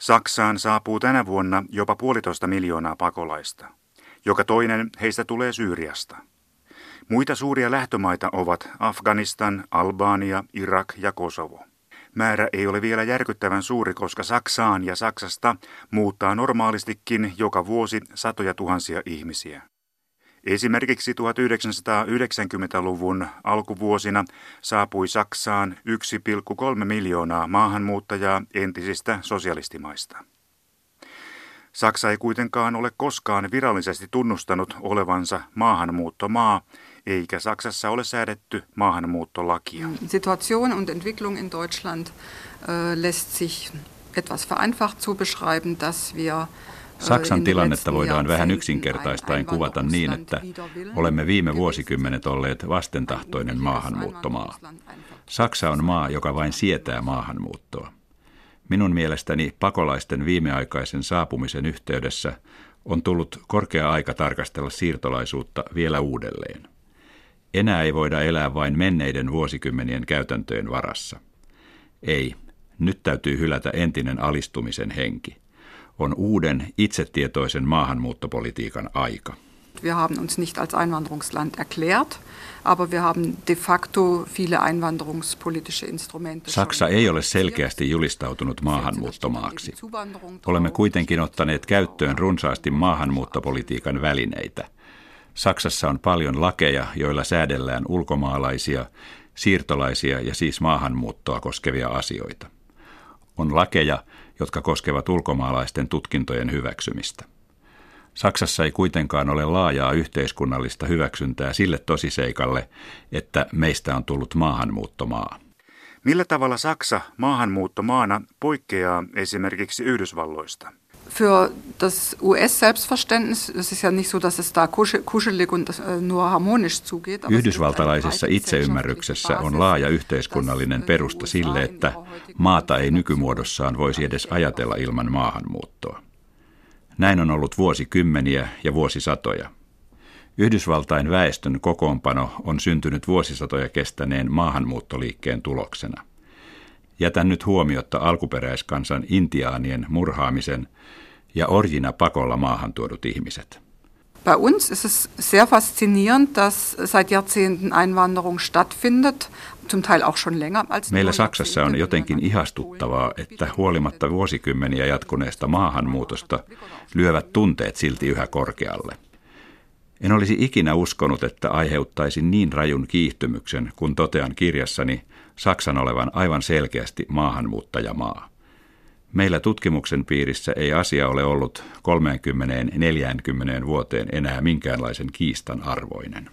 Saksaan saapuu tänä vuonna jopa puolitoista miljoonaa pakolaista. Joka toinen heistä tulee Syyriasta. Muita suuria lähtömaita ovat Afganistan, Albania, Irak ja Kosovo. Määrä ei ole vielä järkyttävän suuri, koska Saksaan ja Saksasta muuttaa normaalistikin joka vuosi satoja tuhansia ihmisiä. Esimerkiksi 1990-luvun alkuvuosina saapui Saksaan 1,3 miljoonaa maahanmuuttajaa entisistä sosialistimaista. Saksa ei kuitenkaan ole koskaan virallisesti tunnustanut olevansa maahanmuuttomaa, eikä Saksassa ole säädetty maahanmuuttolakia. Situation und Entwicklung in Deutschland äh, lässt sich etwas vereinfacht so beschreiben, dass wir Saksan tilannetta voidaan vähän yksinkertaistaen kuvata niin, että olemme viime vuosikymmenet olleet vastentahtoinen maahanmuuttomaa. Saksa on maa, joka vain sietää maahanmuuttoa. Minun mielestäni pakolaisten viimeaikaisen saapumisen yhteydessä on tullut korkea aika tarkastella siirtolaisuutta vielä uudelleen. Enää ei voida elää vain menneiden vuosikymmenien käytäntöjen varassa. Ei, nyt täytyy hylätä entinen alistumisen henki. On uuden itsetietoisen maahanmuuttopolitiikan aika. Wir haben uns nicht als Einwanderungsland erklärt, aber wir haben de facto viele einwanderungspolitische Instrumente. Saksa ei ole selkeästi julistautunut maahanmuuttomaaksi. Olemme kuitenkin ottaneet käyttöön runsaasti maahanmuuttopolitiikan välineitä. Saksassa on paljon lakeja, joilla säädellään ulkomaalaisia, siirtolaisia ja siis maahanmuuttoa koskevia asioita. On lakeja, jotka koskevat ulkomaalaisten tutkintojen hyväksymistä. Saksassa ei kuitenkaan ole laajaa yhteiskunnallista hyväksyntää sille tosiseikalle, että meistä on tullut maahanmuuttomaa. Millä tavalla Saksa maahanmuuttomaana poikkeaa esimerkiksi Yhdysvalloista? Für das US-Selbstverständnis, es ist ja nicht so, dass es da kuschelig und äh, nur harmonisch zugeht. Yhdysvaltalaisessa itseymmärryksessä on laaja yhteiskunnallinen perusta sille, että maata ei nykymuodossaan voisi edes ajatella ilman maahanmuuttoa. Näin on ollut vuosikymmeniä ja vuosisatoja. Yhdysvaltain väestön kokoonpano on syntynyt vuosisatoja kestäneen maahanmuuttoliikkeen tuloksena. Jätän nyt huomiotta alkuperäiskansan intiaanien murhaamisen ja orjina pakolla maahan tuodut ihmiset. Bei uns ist es sehr faszinierend, dass seit Jahrzehnten Einwanderung stattfindet, zum Teil auch schon länger als Meillä Saksassa on jotenkin ihastuttavaa, että huolimatta vuosikymmeniä jatkuneesta maahanmuutosta lyövät tunteet silti yhä korkealle. En olisi ikinä uskonut, että aiheuttaisin niin rajun kiihtymyksen, kun totean kirjassani Saksan olevan aivan selkeästi maahanmuuttajamaa. Meillä tutkimuksen piirissä ei asia ole ollut 30-40 vuoteen enää minkäänlaisen kiistan arvoinen.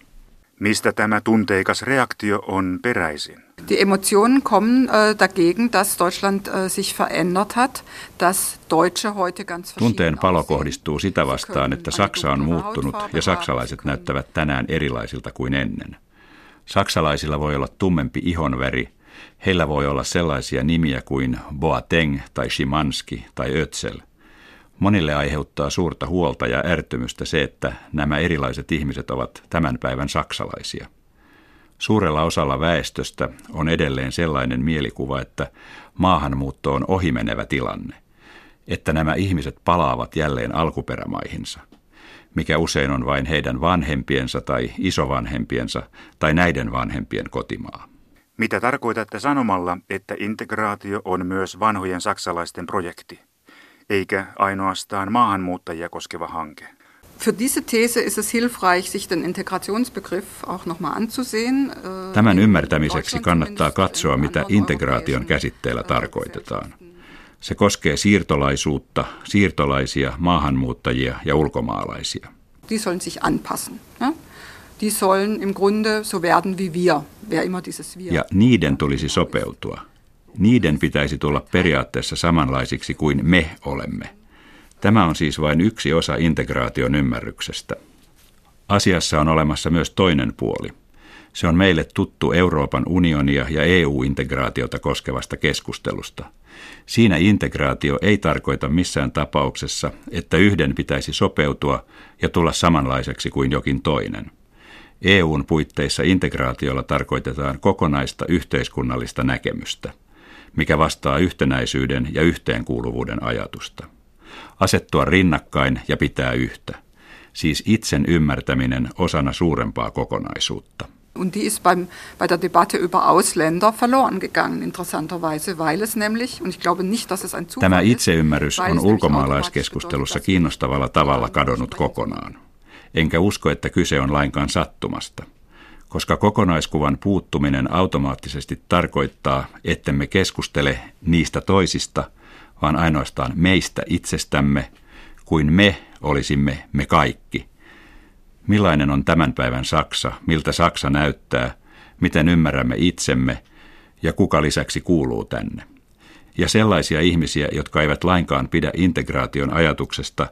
Mistä tämä tunteikas reaktio on peräisin? Die Emotionen kommen äh, dagegen, dass Deutschland äh, sich verändert hat, dass Deutsche heute ganz Tunteen palo kohdistuu sitä vastaan, että Saksa on muuttunut ja saksalaiset näyttävät tänään erilaisilta kuin ennen. Saksalaisilla voi olla tummempi ihonväri, heillä voi olla sellaisia nimiä kuin Boateng tai Shimanski tai Ötsel. Monille aiheuttaa suurta huolta ja ärtymystä se, että nämä erilaiset ihmiset ovat tämän päivän saksalaisia. Suurella osalla väestöstä on edelleen sellainen mielikuva, että maahanmuutto on ohimenevä tilanne, että nämä ihmiset palaavat jälleen alkuperämaihinsa, mikä usein on vain heidän vanhempiensa tai isovanhempiensa tai näiden vanhempien kotimaa. Mitä tarkoitatte sanomalla, että integraatio on myös vanhojen saksalaisten projekti, eikä ainoastaan maahanmuuttajia koskeva hanke? Für diese These ist es hilfreich, sich den Integrationsbegriff auch nochmal anzusehen. Äh, Tämän ymmärtämiseksi kannattaa katsoa, mitä integraation käsitteellä tarkoitetaan. Se koskee siirtolaisuutta, siirtolaisia, maahanmuuttajia ja ulkomaalaisia. Die sollen sich anpassen. Ja? Die sollen im Grunde so werden wie wir, wer immer dieses wir. Ja niiden tulisi sopeutua. Niiden pitäisi tulla periaatteessa samanlaisiksi kuin me olemme. Tämä on siis vain yksi osa integraation ymmärryksestä. Asiassa on olemassa myös toinen puoli. Se on meille tuttu Euroopan unionia ja EU-integraatiota koskevasta keskustelusta. Siinä integraatio ei tarkoita missään tapauksessa, että yhden pitäisi sopeutua ja tulla samanlaiseksi kuin jokin toinen. EUn puitteissa integraatiolla tarkoitetaan kokonaista yhteiskunnallista näkemystä. mikä vastaa yhtenäisyyden ja yhteenkuuluvuuden ajatusta. Asettua rinnakkain ja pitää yhtä, siis itsen ymmärtäminen osana suurempaa kokonaisuutta. Und die ist beim, bei der Debatte über Ausländer verloren gegangen, interessanterweise, weil es nämlich, und ich glaube nicht, dass es ein Zufall Tämä itseymmärrys on ulkomaalaiskeskustelussa kiinnostavalla tavalla kadonnut kokonaan. Enkä usko, että kyse on lainkaan sattumasta, koska kokonaiskuvan puuttuminen automaattisesti tarkoittaa, ettemme keskustele niistä toisista, vaan ainoastaan meistä itsestämme, kuin me olisimme me kaikki – Millainen on tämän päivän Saksa, miltä Saksa näyttää, miten ymmärrämme itsemme? Ja kuka lisäksi kuuluu tänne. Ja sellaisia ihmisiä, jotka eivät lainkaan pidä integraation ajatuksesta,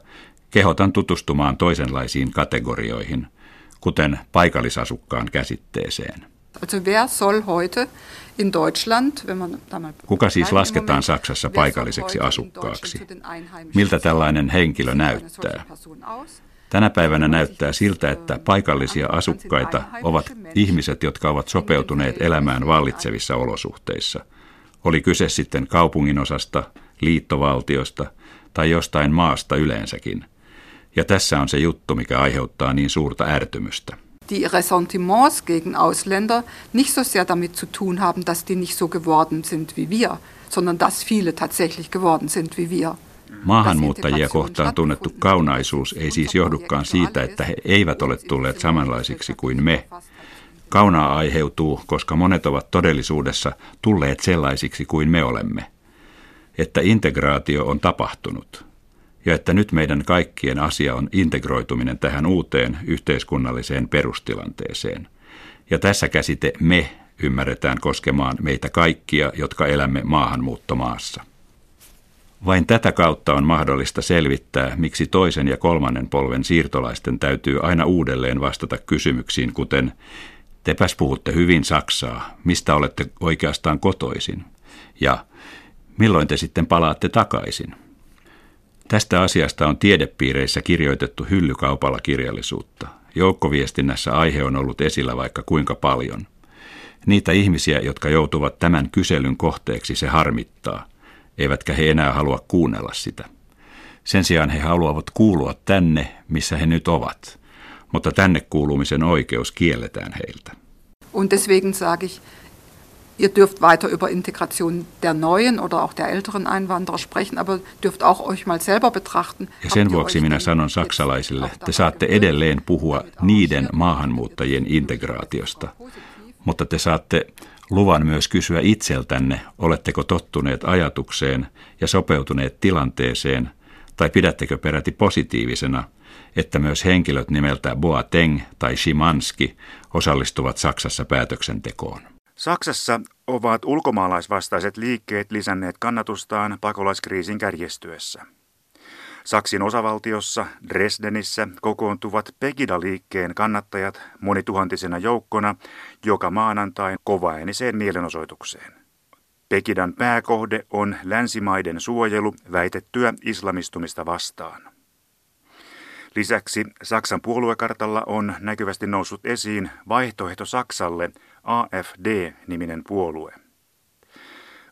kehotan tutustumaan toisenlaisiin kategorioihin, kuten paikallisasukkaan käsitteeseen. Also wer soll heute in Deutschland, wenn man Kuka siis lasketaan Saksassa paikalliseksi asukkaaksi? Miltä tällainen henkilö näyttää? Tänä päivänä näyttää siltä, että paikallisia asukkaita ovat ihmiset, jotka ovat sopeutuneet elämään vallitsevissa olosuhteissa. Oli kyse sitten kaupunginosasta, liittovaltiosta tai jostain maasta yleensäkin. Ja tässä on se juttu, mikä aiheuttaa niin suurta ärtymystä. Die Ressentiments gegen Ausländer nicht so sehr damit zu tun haben, dass die nicht so geworden sind wie wir, sondern dass viele tatsächlich geworden sind wie wir. Maahanmuuttajia kohtaan tunnettu kaunaisuus ei siis johdukaan siitä, että he eivät ole tulleet samanlaisiksi kuin me. Kaunaa aiheutuu, koska monet ovat todellisuudessa tulleet sellaisiksi kuin me olemme. Että integraatio on tapahtunut ja että nyt meidän kaikkien asia on integroituminen tähän uuteen yhteiskunnalliseen perustilanteeseen. Ja tässä käsite me ymmärretään koskemaan meitä kaikkia, jotka elämme maahanmuuttomaassa. Vain tätä kautta on mahdollista selvittää, miksi toisen ja kolmannen polven siirtolaisten täytyy aina uudelleen vastata kysymyksiin, kuten Tepäs puhutte hyvin Saksaa, mistä olette oikeastaan kotoisin? Ja milloin te sitten palaatte takaisin? Tästä asiasta on tiedepiireissä kirjoitettu hyllykaupalla kirjallisuutta. Joukkoviestinnässä aihe on ollut esillä vaikka kuinka paljon. Niitä ihmisiä, jotka joutuvat tämän kyselyn kohteeksi, se harmittaa – eivätkä he enää halua kuunnella sitä. Sen sijaan he haluavat kuulua tänne, missä he nyt ovat, mutta tänne kuulumisen oikeus kielletään heiltä. Und deswegen sage ich, ihr dürft weiter über Integration der neuen oder auch der älteren Einwanderer sprechen, aber dürft auch euch mal selber betrachten. Ja sen vuoksi minä sanon saksalaisille, te saatte edelleen puhua niiden maahanmuuttajien integraatiosta, mutta te saatte luvan myös kysyä itseltänne, oletteko tottuneet ajatukseen ja sopeutuneet tilanteeseen, tai pidättekö peräti positiivisena, että myös henkilöt nimeltä Boateng tai Shimanski osallistuvat Saksassa päätöksentekoon. Saksassa ovat ulkomaalaisvastaiset liikkeet lisänneet kannatustaan pakolaiskriisin kärjestyessä. Saksin osavaltiossa Dresdenissä kokoontuvat Pegida-liikkeen kannattajat monituhantisena joukkona joka maanantain kovaääniseen mielenosoitukseen. Pekidan pääkohde on länsimaiden suojelu väitettyä islamistumista vastaan. Lisäksi Saksan puoluekartalla on näkyvästi noussut esiin vaihtoehto Saksalle AFD-niminen puolue.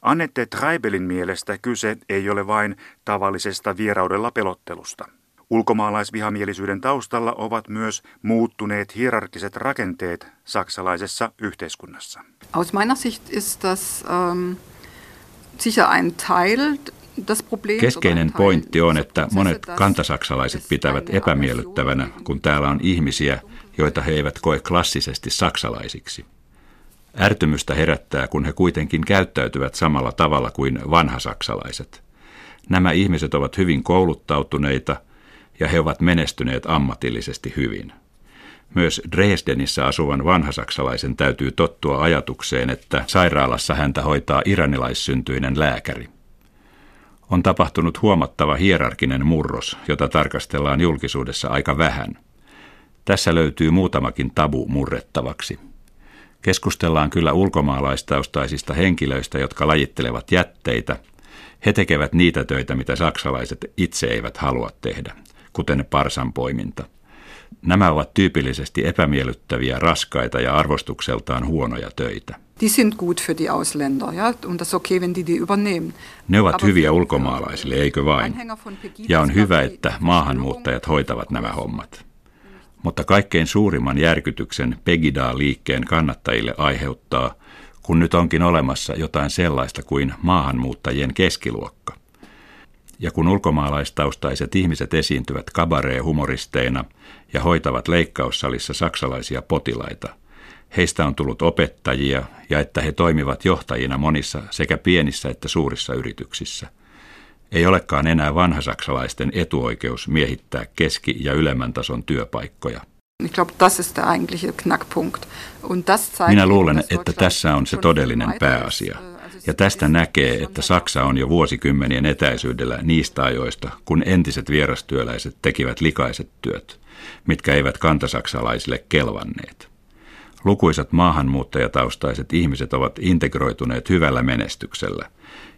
Annette Treibelin mielestä kyse ei ole vain tavallisesta vieraudella pelottelusta. Ulkomaalaisvihamielisyyden taustalla ovat myös muuttuneet hierarkiset rakenteet saksalaisessa yhteiskunnassa. Aus meiner Sicht ist das ähm, sicher ein Teil Keskeinen pointti on, että monet kantasaksalaiset pitävät epämiellyttävänä, kun täällä on ihmisiä, joita he eivät koe klassisesti saksalaisiksi. Ärtymystä herättää, kun he kuitenkin käyttäytyvät samalla tavalla kuin vanhasaksalaiset. Nämä ihmiset ovat hyvin kouluttautuneita ja he ovat menestyneet ammatillisesti hyvin. Myös Dresdenissä asuvan vanhasaksalaisen täytyy tottua ajatukseen, että sairaalassa häntä hoitaa iranilaissyntyinen lääkäri. On tapahtunut huomattava hierarkinen murros, jota tarkastellaan julkisuudessa aika vähän. Tässä löytyy muutamakin tabu murrettavaksi. Keskustellaan kyllä ulkomaalaistaustaisista henkilöistä, jotka lajittelevat jätteitä. He tekevät niitä töitä, mitä saksalaiset itse eivät halua tehdä, kuten parsanpoiminta. Nämä ovat tyypillisesti epämiellyttäviä, raskaita ja arvostukseltaan huonoja töitä. Die sind gut für die Ausländer, ja, und das okay, wenn die die übernehmen. Ne ovat hyviä ulkomaalaisille, eikö vain? Ja on hyvä, että maahanmuuttajat hoitavat nämä hommat. Mutta kaikkein suurimman järkytyksen Pegida-liikkeen kannattajille aiheuttaa, kun nyt onkin olemassa jotain sellaista kuin maahanmuuttajien keskiluokka. Ja kun ulkomaalaistaustaiset ihmiset esiintyvät kabaree-humoristeina ja hoitavat leikkaussalissa saksalaisia potilaita, heistä on tullut opettajia ja että he toimivat johtajina monissa sekä pienissä että suurissa yrityksissä. Ei olekaan enää vanhasaksalaisten etuoikeus miehittää keski- ja ylemmän tason työpaikkoja. Minä luulen, että tässä on se todellinen pääasia. Ja tästä näkee, että Saksa on jo vuosikymmenien etäisyydellä niistä ajoista, kun entiset vierastyöläiset tekivät likaiset työt, mitkä eivät kantasaksalaisille kelvanneet. Lukuisat maahanmuuttajataustaiset ihmiset ovat integroituneet hyvällä menestyksellä,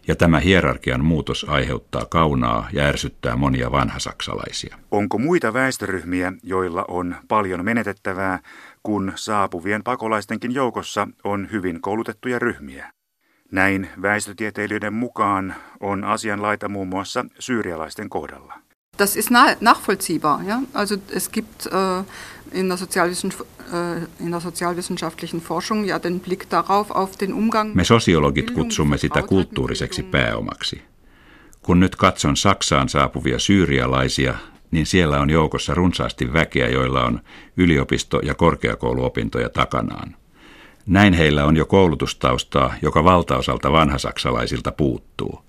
ja tämä hierarkian muutos aiheuttaa kaunaa ja ärsyttää monia vanhasaksalaisia. Onko muita väestöryhmiä, joilla on paljon menetettävää, kun saapuvien pakolaistenkin joukossa on hyvin koulutettuja ryhmiä? Näin väestötieteilijöiden mukaan on asianlaita muun muassa syyrialaisten kohdalla. Das ist nachvollziehbar. Ja? Also es gibt äh, in, der äh, in der sozialwissenschaftlichen Forschung ja den Blick darauf auf den Umgang. Me sosiologit kutsumme sitä kulttuuriseksi pääomaksi. Kun nyt katson Saksaan saapuvia syyrialaisia, niin siellä on joukossa runsaasti väkeä, joilla on yliopisto- ja korkeakouluopintoja takanaan. Näin heillä on jo koulutustaustaa, joka valtaosalta vanhasaksalaisilta puuttuu.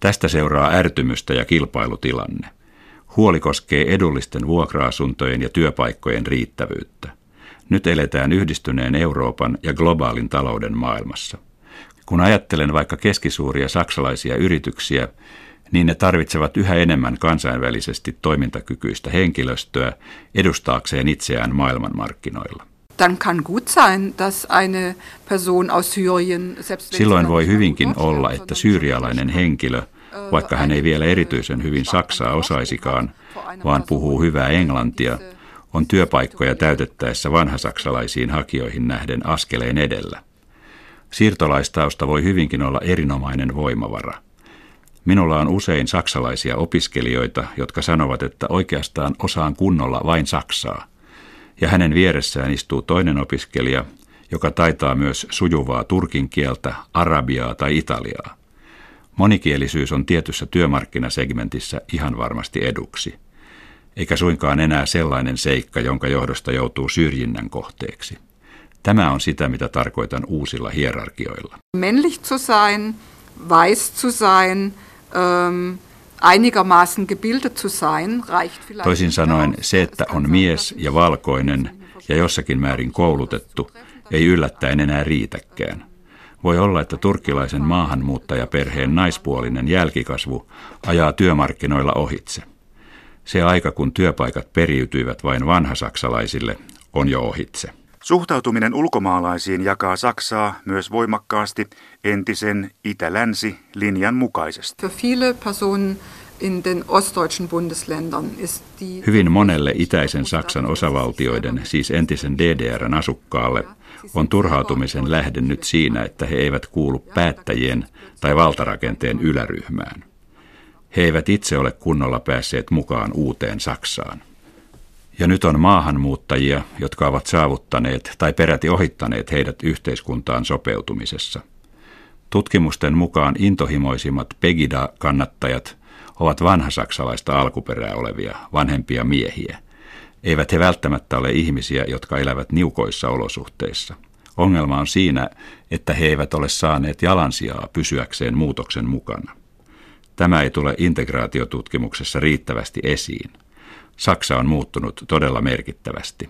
Tästä seuraa ärtymystä ja kilpailutilanne. Huoli koskee edullisten vuokra-asuntojen ja työpaikkojen riittävyyttä. Nyt eletään yhdistyneen Euroopan ja globaalin talouden maailmassa. Kun ajattelen vaikka keskisuuria saksalaisia yrityksiä, niin ne tarvitsevat yhä enemmän kansainvälisesti toimintakykyistä henkilöstöä edustaakseen itseään maailmanmarkkinoilla dann kann gut sein, dass eine Person aus Syrien, Silloin voi hyvinkin olla, että syyrialainen henkilö, vaikka hän ei vielä erityisen hyvin saksaa osaisikaan, vaan puhuu hyvää englantia, on työpaikkoja täytettäessä vanhasaksalaisiin hakijoihin nähden askeleen edellä. Siirtolaistausta voi hyvinkin olla erinomainen voimavara. Minulla on usein saksalaisia opiskelijoita, jotka sanovat, että oikeastaan osaan kunnolla vain saksaa – ja hänen vieressään istuu toinen opiskelija, joka taitaa myös sujuvaa turkin kieltä, arabiaa tai italiaa. Monikielisyys on tietyssä työmarkkinasegmentissä ihan varmasti eduksi, eikä suinkaan enää sellainen seikka, jonka johdosta joutuu syrjinnän kohteeksi. Tämä on sitä, mitä tarkoitan uusilla hierarkioilla. Männlich zu sein, weiß zu sein, ähm, einigermaßen gebildet zu sein, reicht vielleicht. Toisin sanoen, se, että on mies ja valkoinen ja jossakin määrin koulutettu, ei yllättäen enää riitäkään. Voi olla, että turkkilaisen maahanmuuttajaperheen naispuolinen jälkikasvu ajaa työmarkkinoilla ohitse. Se aika, kun työpaikat periytyivät vain vanhasaksalaisille, on jo ohitse. Suhtautuminen ulkomaalaisiin jakaa Saksaa myös voimakkaasti entisen itä-länsi-linjan mukaisesti. Hyvin monelle itäisen Saksan osavaltioiden, siis entisen DDRn asukkaalle, on turhautumisen lähde nyt siinä, että he eivät kuulu päättäjien tai valtarakenteen yläryhmään. He eivät itse ole kunnolla päässeet mukaan uuteen Saksaan. Ja nyt on maahanmuuttajia, jotka ovat saavuttaneet tai peräti ohittaneet heidät yhteiskuntaan sopeutumisessa. Tutkimusten mukaan intohimoisimmat Pegida-kannattajat ovat vanhasaksalaista alkuperää olevia vanhempia miehiä. Eivät he välttämättä ole ihmisiä, jotka elävät niukoissa olosuhteissa. Ongelma on siinä, että he eivät ole saaneet jalansijaa pysyäkseen muutoksen mukana. Tämä ei tule integraatiotutkimuksessa riittävästi esiin. Saksa on muuttunut todella merkittävästi.